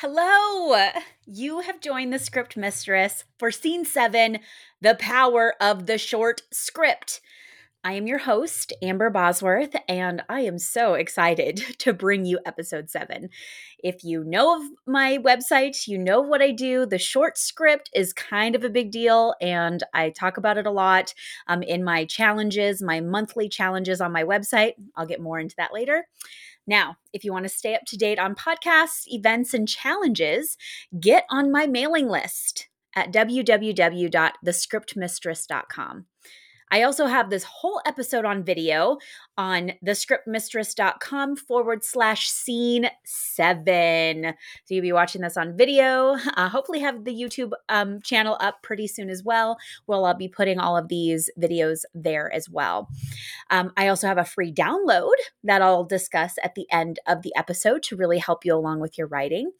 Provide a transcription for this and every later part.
Hello! You have joined the Script Mistress for Scene 7 The Power of the Short Script. I am your host, Amber Bosworth, and I am so excited to bring you episode 7. If you know of my website, you know what I do. The short script is kind of a big deal, and I talk about it a lot um, in my challenges, my monthly challenges on my website. I'll get more into that later. Now, if you want to stay up to date on podcasts, events, and challenges, get on my mailing list at www.thescriptmistress.com. I also have this whole episode on video on thescriptmistress.com forward slash scene seven. So you'll be watching this on video. Uh, hopefully, have the YouTube um, channel up pretty soon as well. Well, I'll be putting all of these videos there as well. Um, I also have a free download that I'll discuss at the end of the episode to really help you along with your writing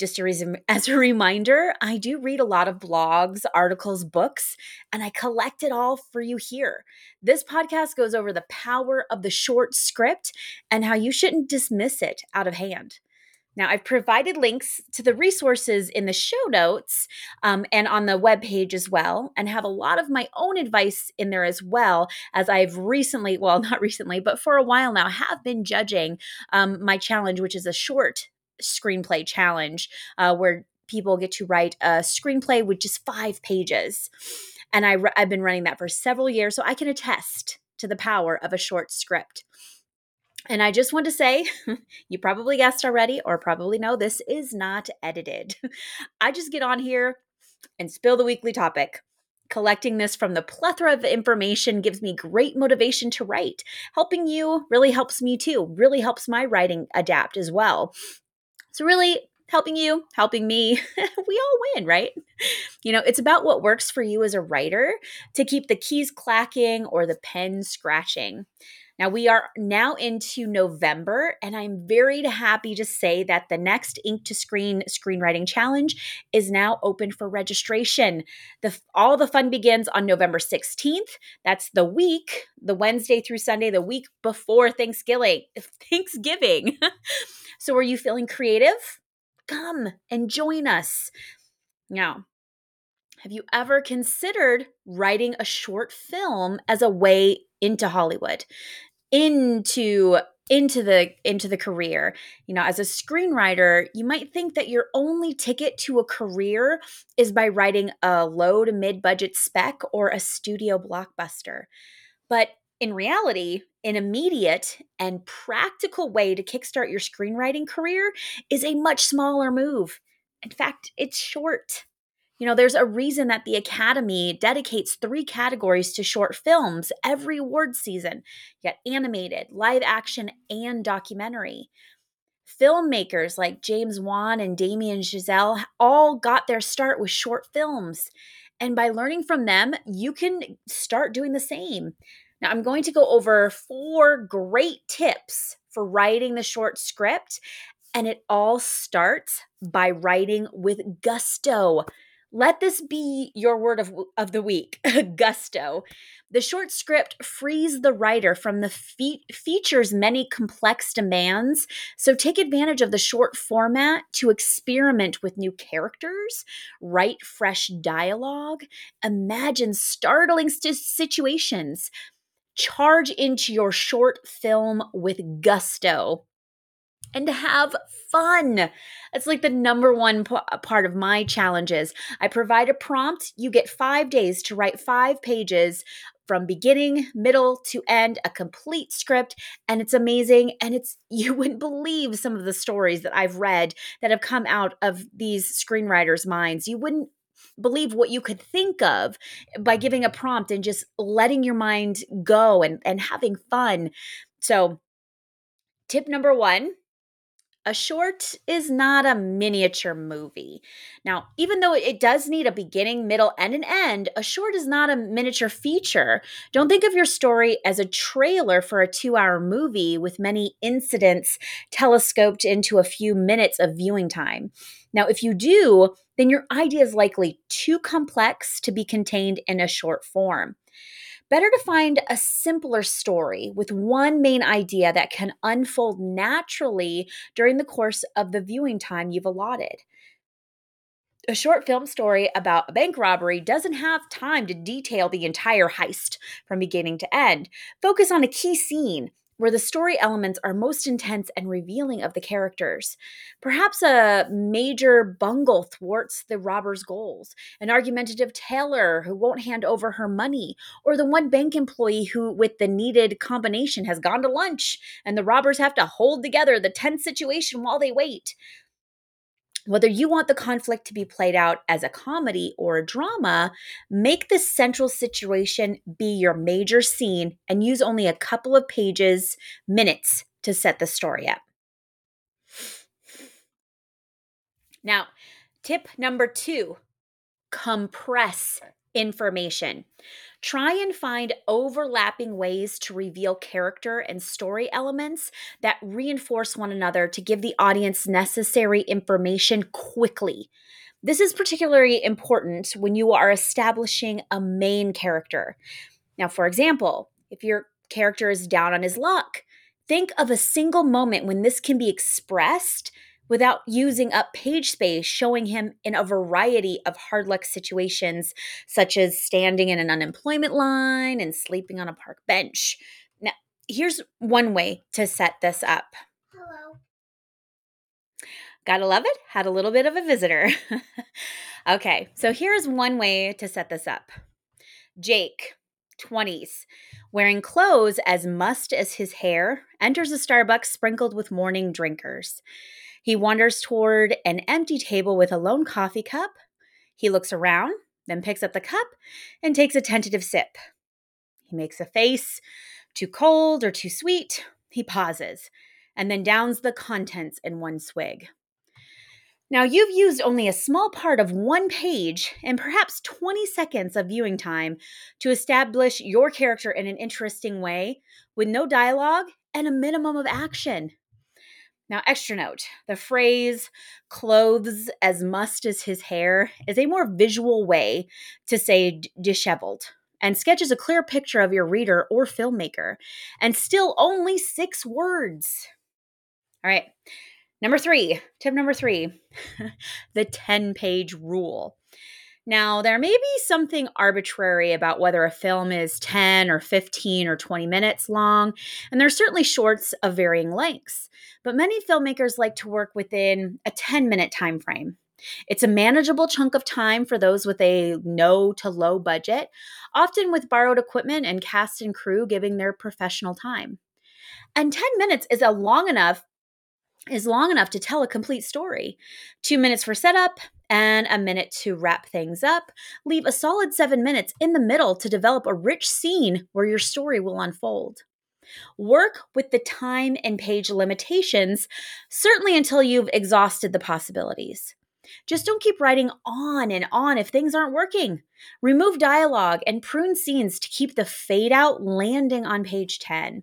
just a reason, as a reminder, I do read a lot of blogs, articles, books, and I collect it all for you here. This podcast goes over the power of the short script and how you shouldn't dismiss it out of hand. Now, I've provided links to the resources in the show notes um, and on the webpage as well, and have a lot of my own advice in there as well, as I've recently, well, not recently, but for a while now, have been judging um, my challenge, which is a short screenplay challenge uh, where people get to write a screenplay with just five pages. And I, I've been running that for several years, so I can attest to the power of a short script. And I just want to say, you probably guessed already, or probably know this is not edited. I just get on here and spill the weekly topic. Collecting this from the plethora of information gives me great motivation to write. Helping you really helps me too, really helps my writing adapt as well. So, really, helping you, helping me, we all win, right? You know, it's about what works for you as a writer to keep the keys clacking or the pen scratching. Now, we are now into November, and I'm very happy to say that the next Ink to Screen Screenwriting Challenge is now open for registration. The, all the fun begins on November 16th. That's the week, the Wednesday through Sunday, the week before Thanksgiving. Thanksgiving. so, are you feeling creative? Come and join us. Now, have you ever considered writing a short film as a way into Hollywood? Into into the into the career. You know as a screenwriter you might think that your only ticket to a career is by writing a low to mid budget spec or a studio blockbuster. But in reality an immediate and practical way to kickstart your screenwriting career is a much smaller move. In fact it's short you know, there's a reason that the Academy dedicates three categories to short films every award season. You got animated, live action, and documentary. Filmmakers like James Wan and Damien Chazelle all got their start with short films. And by learning from them, you can start doing the same. Now, I'm going to go over four great tips for writing the short script. And it all starts by writing with gusto. Let this be your word of, of the week gusto. The short script frees the writer from the fe- feature's many complex demands. So take advantage of the short format to experiment with new characters, write fresh dialogue, imagine startling st- situations. Charge into your short film with gusto and to have fun. It's like the number one p- part of my challenges. I provide a prompt. You get five days to write five pages from beginning, middle to end, a complete script, and it's amazing. And it's, you wouldn't believe some of the stories that I've read that have come out of these screenwriters' minds. You wouldn't believe what you could think of by giving a prompt and just letting your mind go and, and having fun. So, tip number one a short is not a miniature movie. Now, even though it does need a beginning, middle, and an end, a short is not a miniature feature. Don't think of your story as a trailer for a two hour movie with many incidents telescoped into a few minutes of viewing time. Now, if you do, then your idea is likely too complex to be contained in a short form. Better to find a simpler story with one main idea that can unfold naturally during the course of the viewing time you've allotted. A short film story about a bank robbery doesn't have time to detail the entire heist from beginning to end. Focus on a key scene where the story elements are most intense and revealing of the characters. Perhaps a major bungle thwarts the robber's goals, an argumentative tailor who won't hand over her money, or the one bank employee who, with the needed combination, has gone to lunch, and the robbers have to hold together the tense situation while they wait. Whether you want the conflict to be played out as a comedy or a drama, make the central situation be your major scene and use only a couple of pages, minutes to set the story up. Now, tip number two compress information. Try and find overlapping ways to reveal character and story elements that reinforce one another to give the audience necessary information quickly. This is particularly important when you are establishing a main character. Now, for example, if your character is down on his luck, think of a single moment when this can be expressed without using up page space, showing him in a variety of hard luck situations, such as standing in an unemployment line and sleeping on a park bench. Now, here's one way to set this up. Hello. Gotta love it. Had a little bit of a visitor. okay, so here's one way to set this up Jake, 20s, wearing clothes as mussed as his hair, enters a Starbucks sprinkled with morning drinkers. He wanders toward an empty table with a lone coffee cup. He looks around, then picks up the cup and takes a tentative sip. He makes a face, too cold or too sweet. He pauses and then downs the contents in one swig. Now, you've used only a small part of one page and perhaps 20 seconds of viewing time to establish your character in an interesting way with no dialogue and a minimum of action. Now, extra note the phrase clothes as mussed as his hair is a more visual way to say disheveled and sketches a clear picture of your reader or filmmaker, and still only six words. All right, number three, tip number three the 10 page rule. Now, there may be something arbitrary about whether a film is 10 or 15 or 20 minutes long, and there's certainly shorts of varying lengths. But many filmmakers like to work within a 10 minute time frame. It's a manageable chunk of time for those with a no to low budget, often with borrowed equipment and cast and crew giving their professional time. And 10 minutes is a long enough is long enough to tell a complete story. 2 minutes for setup, and a minute to wrap things up. Leave a solid seven minutes in the middle to develop a rich scene where your story will unfold. Work with the time and page limitations, certainly until you've exhausted the possibilities. Just don't keep writing on and on if things aren't working. Remove dialogue and prune scenes to keep the fade out landing on page 10.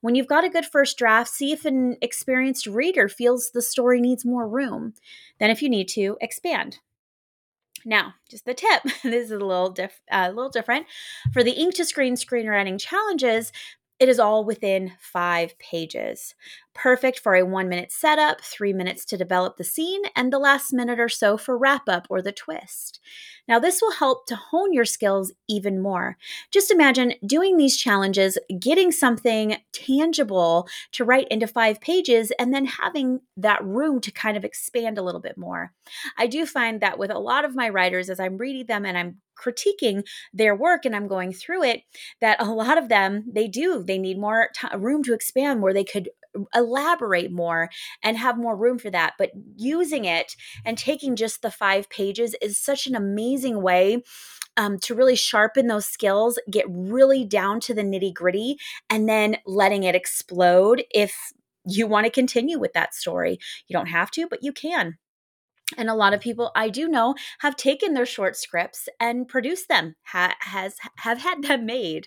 When you've got a good first draft, see if an experienced reader feels the story needs more room. Then, if you need to, expand. Now, just the tip. this is a little uh, a little different. For the ink to screen screenwriting challenges, it is all within five pages. Perfect for a one minute setup, three minutes to develop the scene, and the last minute or so for wrap up or the twist. Now, this will help to hone your skills even more. Just imagine doing these challenges, getting something tangible to write into five pages, and then having that room to kind of expand a little bit more. I do find that with a lot of my writers, as I'm reading them and I'm critiquing their work and I'm going through it, that a lot of them, they do, they need more t- room to expand where they could elaborate more and have more room for that. But using it and taking just the five pages is such an amazing way um, to really sharpen those skills, get really down to the nitty gritty, and then letting it explode if you want to continue with that story. You don't have to, but you can. And a lot of people I do know have taken their short scripts and produced them, ha- has have had them made.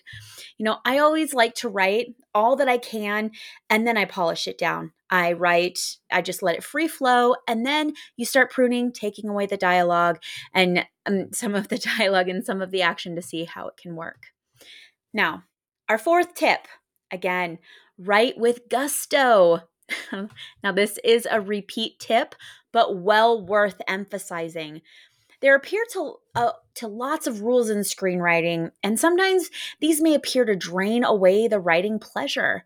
You know, I always like to write all that I can and then I polish it down. I write, I just let it free flow, and then you start pruning, taking away the dialogue and um, some of the dialogue and some of the action to see how it can work. Now, our fourth tip again, write with gusto. now, this is a repeat tip, but well worth emphasizing. There appear to uh, to lots of rules in screenwriting, and sometimes these may appear to drain away the writing pleasure.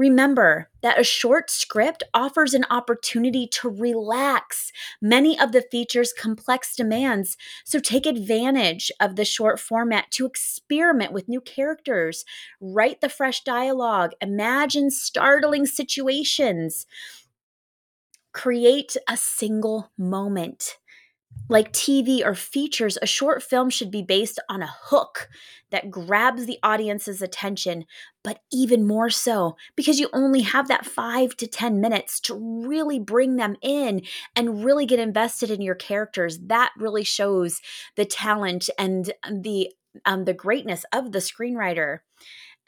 Remember that a short script offers an opportunity to relax many of the feature's complex demands. So take advantage of the short format to experiment with new characters, write the fresh dialogue, imagine startling situations, create a single moment like TV or features, a short film should be based on a hook that grabs the audience's attention, but even more so because you only have that five to 10 minutes to really bring them in and really get invested in your characters. That really shows the talent and the um, the greatness of the screenwriter.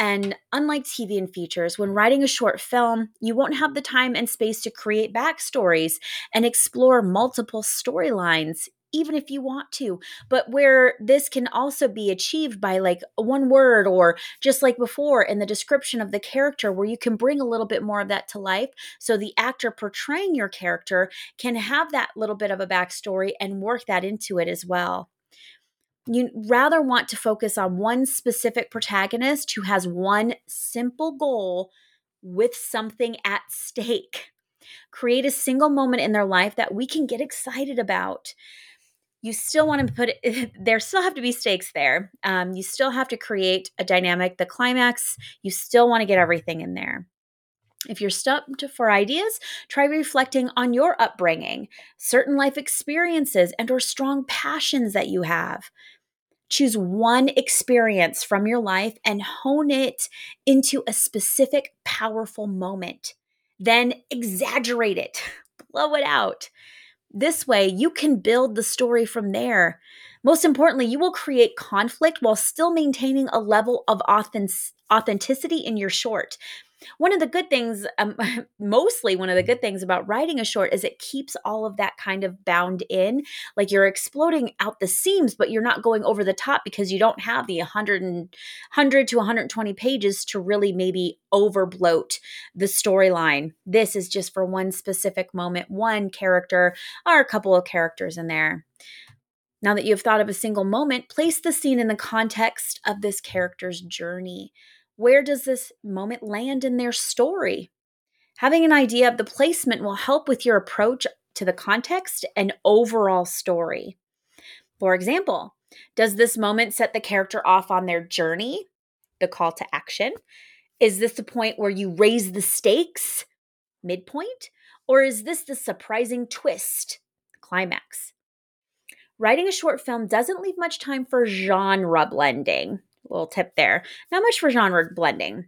And unlike TV and features, when writing a short film, you won't have the time and space to create backstories and explore multiple storylines, even if you want to. But where this can also be achieved by like one word or just like before in the description of the character, where you can bring a little bit more of that to life. So the actor portraying your character can have that little bit of a backstory and work that into it as well you rather want to focus on one specific protagonist who has one simple goal with something at stake. Create a single moment in their life that we can get excited about. You still want to put it, there still have to be stakes there. Um, you still have to create a dynamic, the climax. You still want to get everything in there. If you're stumped for ideas, try reflecting on your upbringing, certain life experiences and or strong passions that you have. Choose one experience from your life and hone it into a specific powerful moment. Then exaggerate it, blow it out. This way, you can build the story from there. Most importantly, you will create conflict while still maintaining a level of authenticity in your short. One of the good things, um, mostly one of the good things about writing a short is it keeps all of that kind of bound in. Like you're exploding out the seams, but you're not going over the top because you don't have the 100, and, 100 to 120 pages to really maybe overbloat the storyline. This is just for one specific moment, one character, or a couple of characters in there. Now that you've thought of a single moment, place the scene in the context of this character's journey. Where does this moment land in their story? Having an idea of the placement will help with your approach to the context and overall story. For example, does this moment set the character off on their journey, the call to action? Is this the point where you raise the stakes, midpoint? Or is this the surprising twist, climax? Writing a short film doesn't leave much time for genre blending little tip there. Not much for genre blending.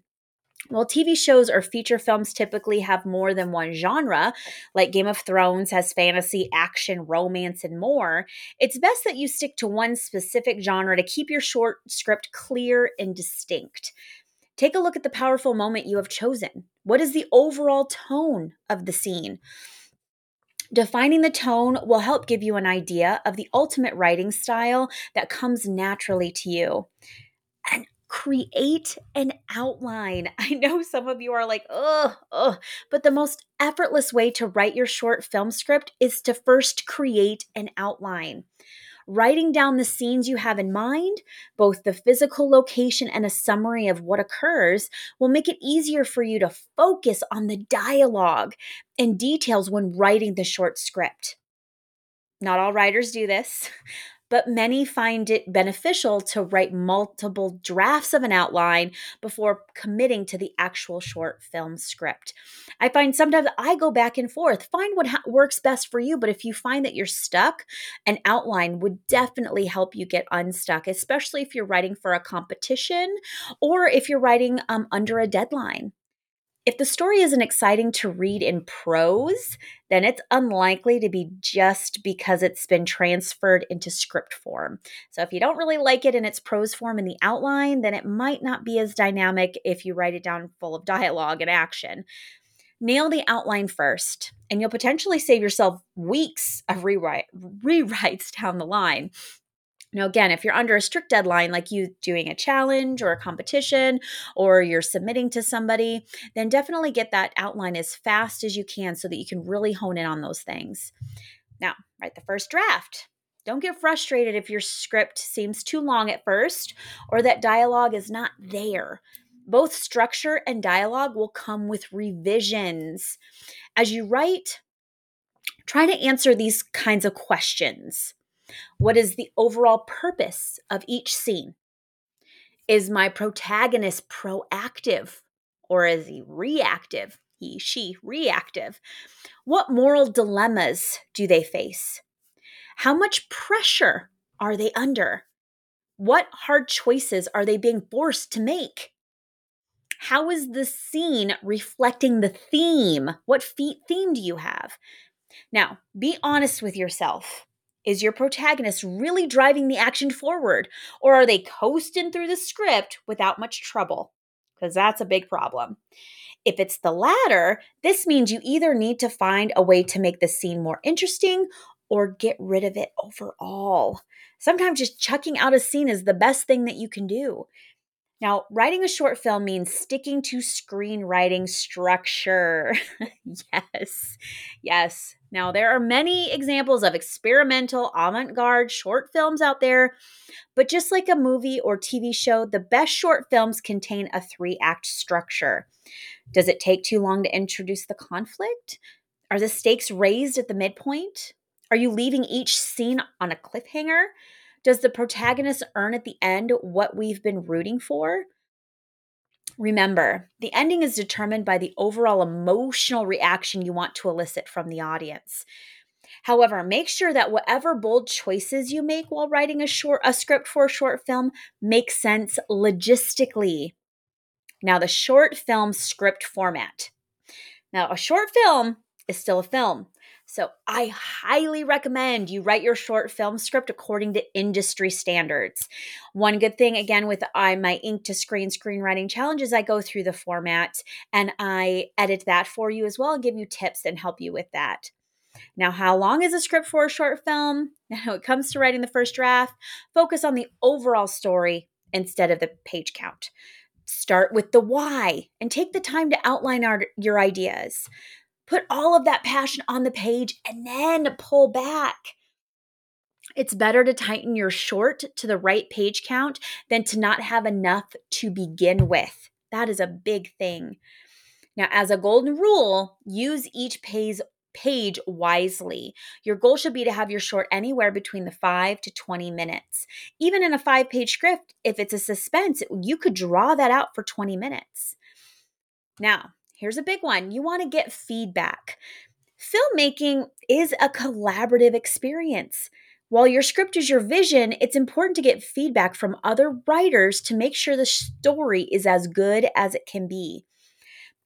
While TV shows or feature films typically have more than one genre, like Game of Thrones has fantasy, action, romance, and more, it's best that you stick to one specific genre to keep your short script clear and distinct. Take a look at the powerful moment you have chosen. What is the overall tone of the scene? Defining the tone will help give you an idea of the ultimate writing style that comes naturally to you and create an outline. I know some of you are like, oh, oh, but the most effortless way to write your short film script is to first create an outline. Writing down the scenes you have in mind, both the physical location and a summary of what occurs, will make it easier for you to focus on the dialogue and details when writing the short script. Not all writers do this but many find it beneficial to write multiple drafts of an outline before committing to the actual short film script. I find sometimes I go back and forth, find what ha- works best for you, but if you find that you're stuck, an outline would definitely help you get unstuck, especially if you're writing for a competition or if you're writing um, under a deadline. If the story isn't exciting to read in prose, then it's unlikely to be just because it's been transferred into script form. So if you don't really like it in its prose form in the outline, then it might not be as dynamic if you write it down full of dialogue and action. Nail the outline first, and you'll potentially save yourself weeks of rewrite, rewrites down the line. Now, again, if you're under a strict deadline, like you doing a challenge or a competition, or you're submitting to somebody, then definitely get that outline as fast as you can so that you can really hone in on those things. Now, write the first draft. Don't get frustrated if your script seems too long at first or that dialogue is not there. Both structure and dialogue will come with revisions. As you write, try to answer these kinds of questions. What is the overall purpose of each scene? Is my protagonist proactive or is he reactive? He, she, reactive. What moral dilemmas do they face? How much pressure are they under? What hard choices are they being forced to make? How is the scene reflecting the theme? What theme do you have? Now, be honest with yourself. Is your protagonist really driving the action forward, or are they coasting through the script without much trouble? Because that's a big problem. If it's the latter, this means you either need to find a way to make the scene more interesting or get rid of it overall. Sometimes just chucking out a scene is the best thing that you can do. Now, writing a short film means sticking to screenwriting structure. yes, yes. Now, there are many examples of experimental, avant garde short films out there, but just like a movie or TV show, the best short films contain a three act structure. Does it take too long to introduce the conflict? Are the stakes raised at the midpoint? Are you leaving each scene on a cliffhanger? Does the protagonist earn at the end what we've been rooting for? Remember, the ending is determined by the overall emotional reaction you want to elicit from the audience. However, make sure that whatever bold choices you make while writing a short a script for a short film makes sense logistically. Now, the short film script format. Now, a short film is still a film. So I highly recommend you write your short film script according to industry standards. One good thing, again, with I, my ink to screen screenwriting challenge is I go through the format and I edit that for you as well and give you tips and help you with that. Now, how long is a script for a short film? Now, when it comes to writing the first draft, focus on the overall story instead of the page count. Start with the why and take the time to outline our, your ideas. Put all of that passion on the page and then pull back. It's better to tighten your short to the right page count than to not have enough to begin with. That is a big thing. Now, as a golden rule, use each page page wisely. Your goal should be to have your short anywhere between the 5 to 20 minutes. Even in a 5-page script, if it's a suspense, you could draw that out for 20 minutes. Now, Here's a big one you want to get feedback. Filmmaking is a collaborative experience. While your script is your vision, it's important to get feedback from other writers to make sure the story is as good as it can be.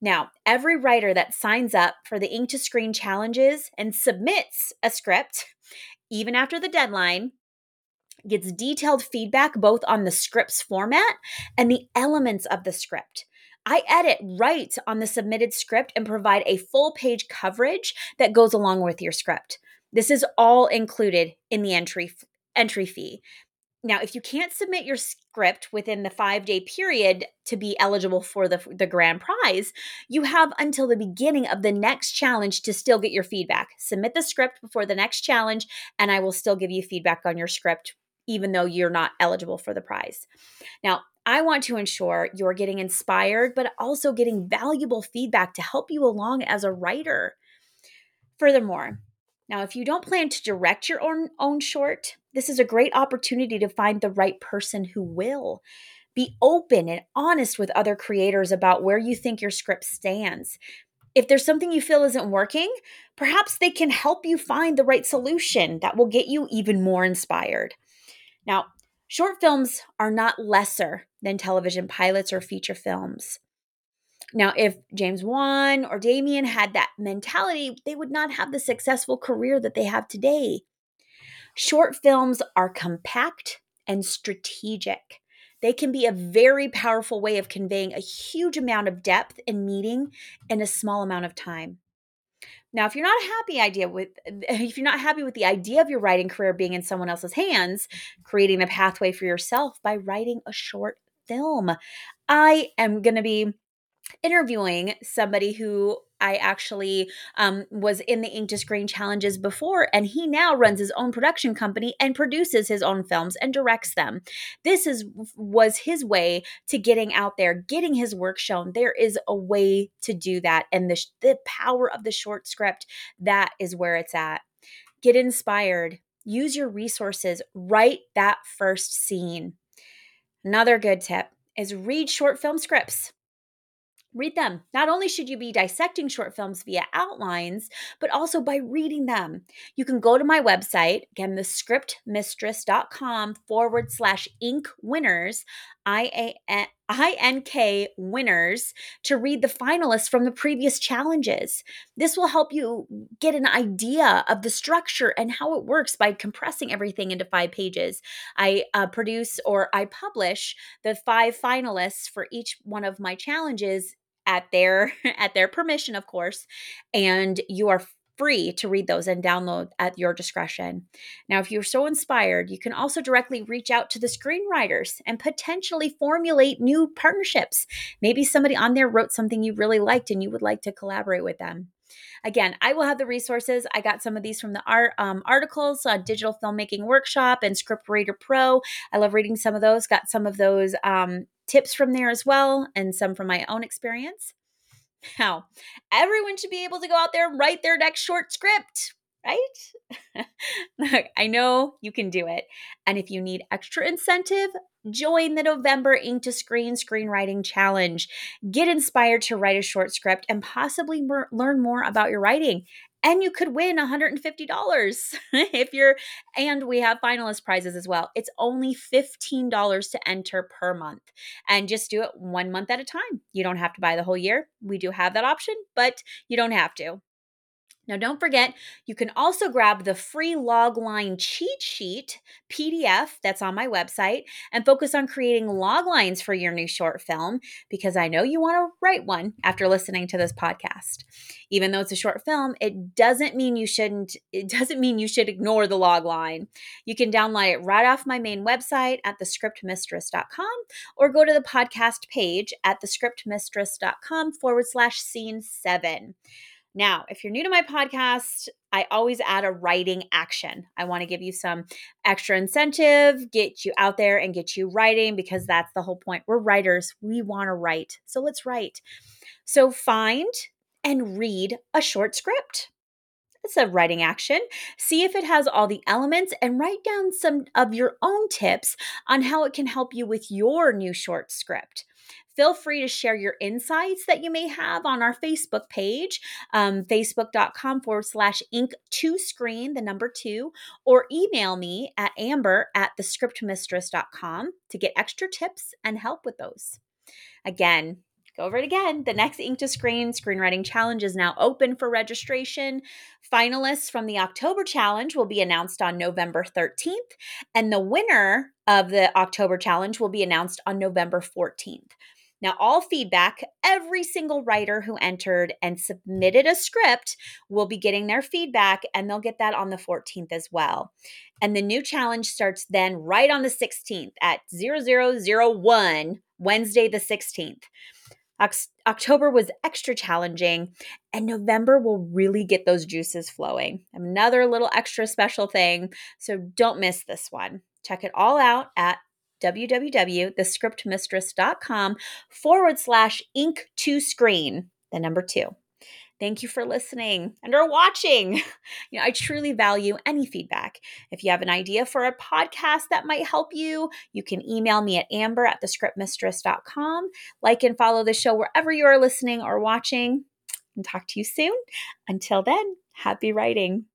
Now, every writer that signs up for the Ink to Screen challenges and submits a script, even after the deadline, gets detailed feedback both on the script's format and the elements of the script. I edit right on the submitted script and provide a full page coverage that goes along with your script. This is all included in the entry entry fee. Now, if you can't submit your script within the five day period to be eligible for the, the grand prize, you have until the beginning of the next challenge to still get your feedback. Submit the script before the next challenge, and I will still give you feedback on your script, even though you're not eligible for the prize. Now, I want to ensure you're getting inspired, but also getting valuable feedback to help you along as a writer. Furthermore, now, if you don't plan to direct your own, own short, this is a great opportunity to find the right person who will. Be open and honest with other creators about where you think your script stands. If there's something you feel isn't working, perhaps they can help you find the right solution that will get you even more inspired. Now, Short films are not lesser than television pilots or feature films. Now, if James Wan or Damien had that mentality, they would not have the successful career that they have today. Short films are compact and strategic. They can be a very powerful way of conveying a huge amount of depth and meaning in a small amount of time. Now, if you're not happy idea with if you're not happy with the idea of your writing career being in someone else's hands, creating a pathway for yourself by writing a short film. I am going to be interviewing somebody who I actually um, was in the Ink to Screen challenges before, and he now runs his own production company and produces his own films and directs them. This is was his way to getting out there, getting his work shown. There is a way to do that, and the the power of the short script that is where it's at. Get inspired. Use your resources. Write that first scene. Another good tip is read short film scripts. Read them. Not only should you be dissecting short films via outlines, but also by reading them. You can go to my website, again, thescriptmistress.com forward slash ink winners, I-N-K winners, to read the finalists from the previous challenges. This will help you get an idea of the structure and how it works by compressing everything into five pages. I uh, produce or I publish the five finalists for each one of my challenges at their at their permission of course and you are free to read those and download at your discretion. Now, if you're so inspired, you can also directly reach out to the screenwriters and potentially formulate new partnerships. Maybe somebody on there wrote something you really liked and you would like to collaborate with them. Again, I will have the resources. I got some of these from the art um, articles, uh, Digital Filmmaking Workshop and Script Reader Pro. I love reading some of those. Got some of those um, tips from there as well, and some from my own experience. Now, everyone should be able to go out there and write their next short script, right? Look, I know you can do it. And if you need extra incentive, join the November Ink to Screen Screenwriting Challenge. Get inspired to write a short script and possibly mer- learn more about your writing and you could win $150 if you're and we have finalist prizes as well. It's only $15 to enter per month and just do it one month at a time. You don't have to buy the whole year. We do have that option but you don't have to now, don't forget, you can also grab the free logline cheat sheet PDF that's on my website and focus on creating loglines for your new short film because I know you want to write one after listening to this podcast. Even though it's a short film, it doesn't mean you shouldn't, it doesn't mean you should ignore the logline. You can download it right off my main website at thescriptmistress.com or go to the podcast page at thescriptmistress.com forward slash scene seven. Now, if you're new to my podcast, I always add a writing action. I want to give you some extra incentive, get you out there and get you writing because that's the whole point. We're writers, we want to write. So let's write. So find and read a short script. It's a writing action. See if it has all the elements and write down some of your own tips on how it can help you with your new short script feel free to share your insights that you may have on our Facebook page, um, facebook.com forward slash ink to screen, the number two, or email me at amber at thescriptmistress.com to get extra tips and help with those. Again, go over it again. The next Ink to Screen Screenwriting Challenge is now open for registration. Finalists from the October challenge will be announced on November 13th, and the winner of the October challenge will be announced on November 14th. Now, all feedback, every single writer who entered and submitted a script will be getting their feedback, and they'll get that on the 14th as well. And the new challenge starts then right on the 16th at 0001, Wednesday, the 16th. October was extra challenging, and November will really get those juices flowing. Another little extra special thing, so don't miss this one. Check it all out at www.thescriptmistress.com forward slash ink to screen, the number two. Thank you for listening and or watching. You know, I truly value any feedback. If you have an idea for a podcast that might help you, you can email me at amber at thescriptmistress.com. Like and follow the show wherever you are listening or watching. And talk to you soon. Until then, happy writing.